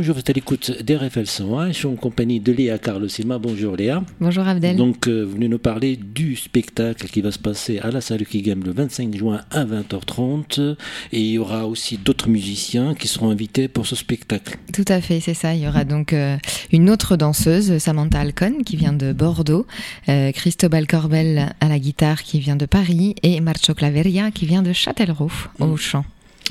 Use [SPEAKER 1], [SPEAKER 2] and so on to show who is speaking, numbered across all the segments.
[SPEAKER 1] Bonjour, vous êtes à l'écoute d'RFL 101. Je suis en compagnie de Léa Carlos Silma. Bonjour Léa.
[SPEAKER 2] Bonjour Abdel.
[SPEAKER 1] Donc, euh, vous venez nous parler du spectacle qui va se passer à la salle Kigam le 25 juin à 20h30. Et il y aura aussi d'autres musiciens qui seront invités pour ce spectacle.
[SPEAKER 2] Tout à fait, c'est ça. Il y aura donc euh, une autre danseuse, Samantha Alcon, qui vient de Bordeaux, euh, Cristobal Corbel à la guitare, qui vient de Paris, et Marcio Claveria, qui vient de Châtellerault, au
[SPEAKER 1] Mm.
[SPEAKER 2] chant.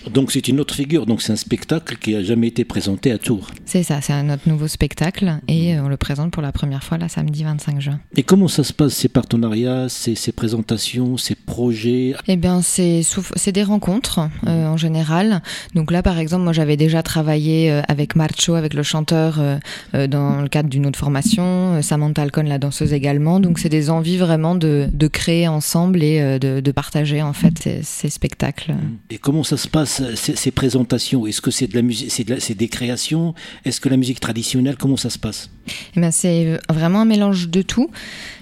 [SPEAKER 1] Donc, c'est une autre figure. Donc, c'est un spectacle qui a jamais été présenté à Tours.
[SPEAKER 2] C'est ça, c'est notre nouveau spectacle, et euh, on le présente pour la première fois, là, samedi 25 juin.
[SPEAKER 1] Et comment ça se passe, ces partenariats, ces, ces présentations, ces projets?
[SPEAKER 2] Eh bien, c'est des rencontres euh, en général. Donc là, par exemple, moi, j'avais déjà travaillé euh, avec Marcho, avec le chanteur, euh, dans le cadre d'une autre formation. Samantha Alcon, la danseuse également. Donc, c'est des envies vraiment de, de créer ensemble et de, de partager en fait ces, ces spectacles.
[SPEAKER 1] Et comment ça se passe, ces, ces présentations Est-ce que c'est de la musique, c'est de des créations? Est-ce que la musique traditionnelle, comment ça se passe?
[SPEAKER 2] Eh ben, c'est vraiment un mélange de tout.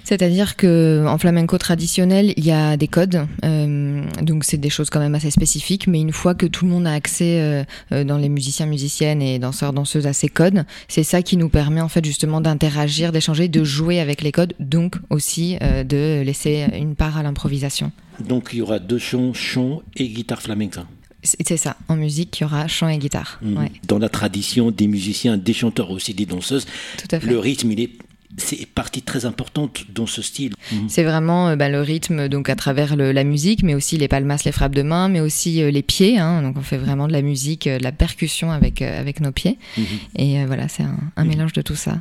[SPEAKER 2] C'est-à-dire que en flamenco traditionnel, il y a des codes, euh, donc c'est des choses quand même assez spécifiques. Mais une fois que tout le monde a accès euh, euh, dans les musiciens, musiciennes et danseurs, danseuses à ces codes, c'est ça qui nous permet en fait justement d'interagir, d'échanger, de jouer avec les codes, donc aussi euh, de laisser une part à l'improvisation.
[SPEAKER 1] Donc il y aura deux chants, chant et guitare flamenca.
[SPEAKER 2] C'est ça. En musique, il y aura chant et guitare. Ouais,
[SPEAKER 1] Dans la tradition des musiciens, des chanteurs aussi, des danseuses,
[SPEAKER 2] tout à fait.
[SPEAKER 1] le rythme, il est, c'est partie très importante dans ce style. Mhm.
[SPEAKER 2] C'est vraiment euh, bah, le rythme donc à travers le- la musique, mais aussi les palmas, les frappes de main, mais aussi euh, les pieds. hein. donc on fait vraiment de la musique, euh, de la percussion avec euh, avec nos pieds.
[SPEAKER 1] Mhm.
[SPEAKER 2] Et euh, voilà, c'est un, un
[SPEAKER 1] Mhm.
[SPEAKER 2] mélange de tout ça.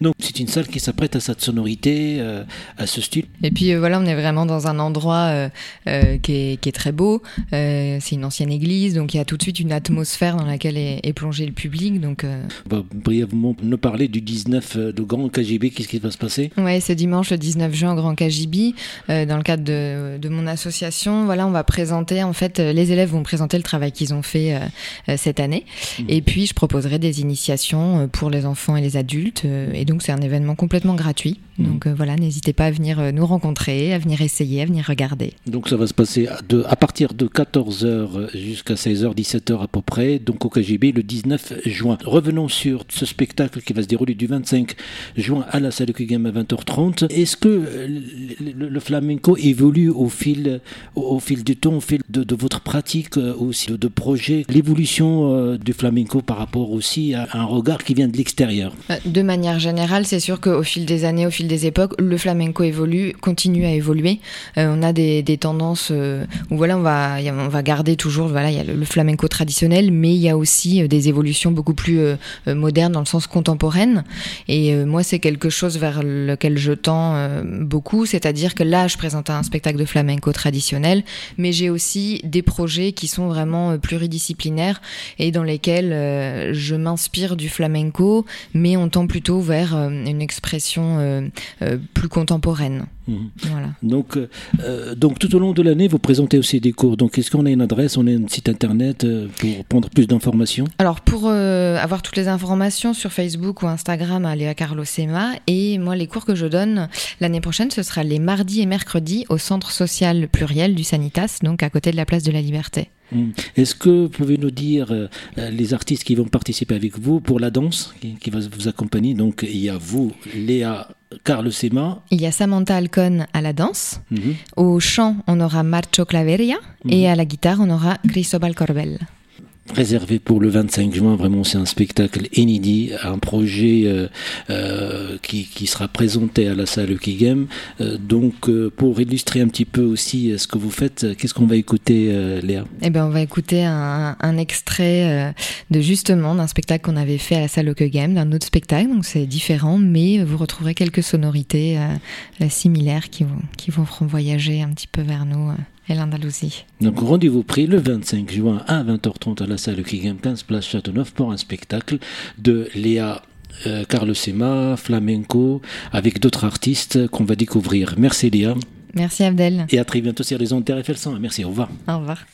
[SPEAKER 1] Donc c'est une salle qui s'apprête à cette sonorité, euh, à ce style.
[SPEAKER 2] Et puis euh, voilà, on est vraiment dans un endroit euh, euh, qui, est, qui est très beau. Euh, c'est une ancienne église, donc il y a tout de suite une atmosphère dans laquelle est, est plongé le public. Donc euh,
[SPEAKER 1] On va brièvement nous parler du 19 euh, de Grand KGB, qu'est-ce qui va se passer?
[SPEAKER 2] Ouais, ce dimanche, le 19 juin, au Grand Kajibi, euh, dans le cadre de, de mon association, voilà, on va présenter, en fait, euh, les élèves vont présenter le travail qu'ils ont fait euh, euh, cette année.
[SPEAKER 1] Mhm.
[SPEAKER 2] Et puis, je proposerai des initiations pour les enfants et les adultes. et donc, c'est un événement complètement gratuit.
[SPEAKER 1] Mhm.
[SPEAKER 2] Donc, euh, voilà, n'hésitez pas à venir nous rencontrer, à venir essayer, à venir regarder.
[SPEAKER 1] Donc ça va se passer à, de- à partir de 14h jusqu'à 16h, 17h à peu près, donc au KGB le 19 juin. Revenons sur ce spectacle qui va se dérouler du 25 juin à la salle Kugam à 20h30. Est-ce que euh, le, flamenco évolue au fil, au, fil du temps, au fil de, votre pratique euh, aussi, de, de projets L'évolution euh, du flamenco par rapport aussi à un regard qui vient de l'extérieur?
[SPEAKER 2] De manière générale, c'est sûr qu'au fil des années, au fil des époques, le flamenco évolue, continue à évoluer. On a des, tendances où voilà, on va, on va garder toujours, voilà, il y a le, flamenco traditionnel, mais il y a aussi des évolutions beaucoup plus modernes dans le sens contemporaine. Et moi, c'est quelque chose vers lequel je tends euh, beaucoup, c'est-à-dire que là, je présente un spectacle de flamenco traditionnel, mais j'ai aussi des projets qui sont vraiment euh, pluridisciplinaires et dans lesquels euh, je m'inspire du flamenco, mais on tend plutôt vers une expression plus contemporaine.
[SPEAKER 1] Mhm.
[SPEAKER 2] Voilà.
[SPEAKER 1] Donc, euh, euh, donc tout au long de l'année, vous présentez aussi des cours. Donc est-ce qu'on a une adresse, on a un site internet euh, pour prendre plus d'informations?
[SPEAKER 2] Alors pour euh, avoir toutes les informations sur Facebook ou Instagram à Léa Carlos Sema et moi les cours que je donne l'année prochaine ce sera les mardis et mercredis au centre social pluriel du Sanitas donc à côté de la place de la Liberté.
[SPEAKER 1] Hmm. Est-ce que vous pouvez nous dire euh, les artistes qui vont participer avec vous pour la danse, qui, qui va vous accompagner? Donc il y a vous, Léa Carlos Sema.
[SPEAKER 2] Il y a Samantha Alcon à la danse,
[SPEAKER 1] Mhm.
[SPEAKER 2] au chant on aura Marcho Claveria et à la guitare on aura Cristobal Corbel.
[SPEAKER 1] Réservé pour le 25 juin. Vraiment, c'est un spectacle inédit, un projet euh, euh, qui, sera présenté à la salle Kigem. Euh, donc, euh, pour illustrer un petit peu aussi ce que vous faites, qu'est-ce qu'on va écouter, Léa?
[SPEAKER 2] Eh ben, on va écouter un, extrait de justement d'un spectacle qu'on avait fait à la salle Game, d'un autre spectacle. Donc c'est différent, mais vous retrouverez quelques sonorités similaires qui vont, qui feront voyager un petit peu vers nous et l'Andalousie.
[SPEAKER 1] Donc rendez-vous pris le 25 juin à 20h30 à la salle Kigam 15 Place Châteauneuf pour un spectacle de Léa euh, Carlos Flamenco, avec d'autres artistes qu'on va découvrir. Merci Léa.
[SPEAKER 2] Merci Abdel.
[SPEAKER 1] Et à très bientôt sur les ondes TRFL 100. Merci, au revoir.
[SPEAKER 2] Au revoir.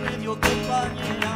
[SPEAKER 2] with your compañía.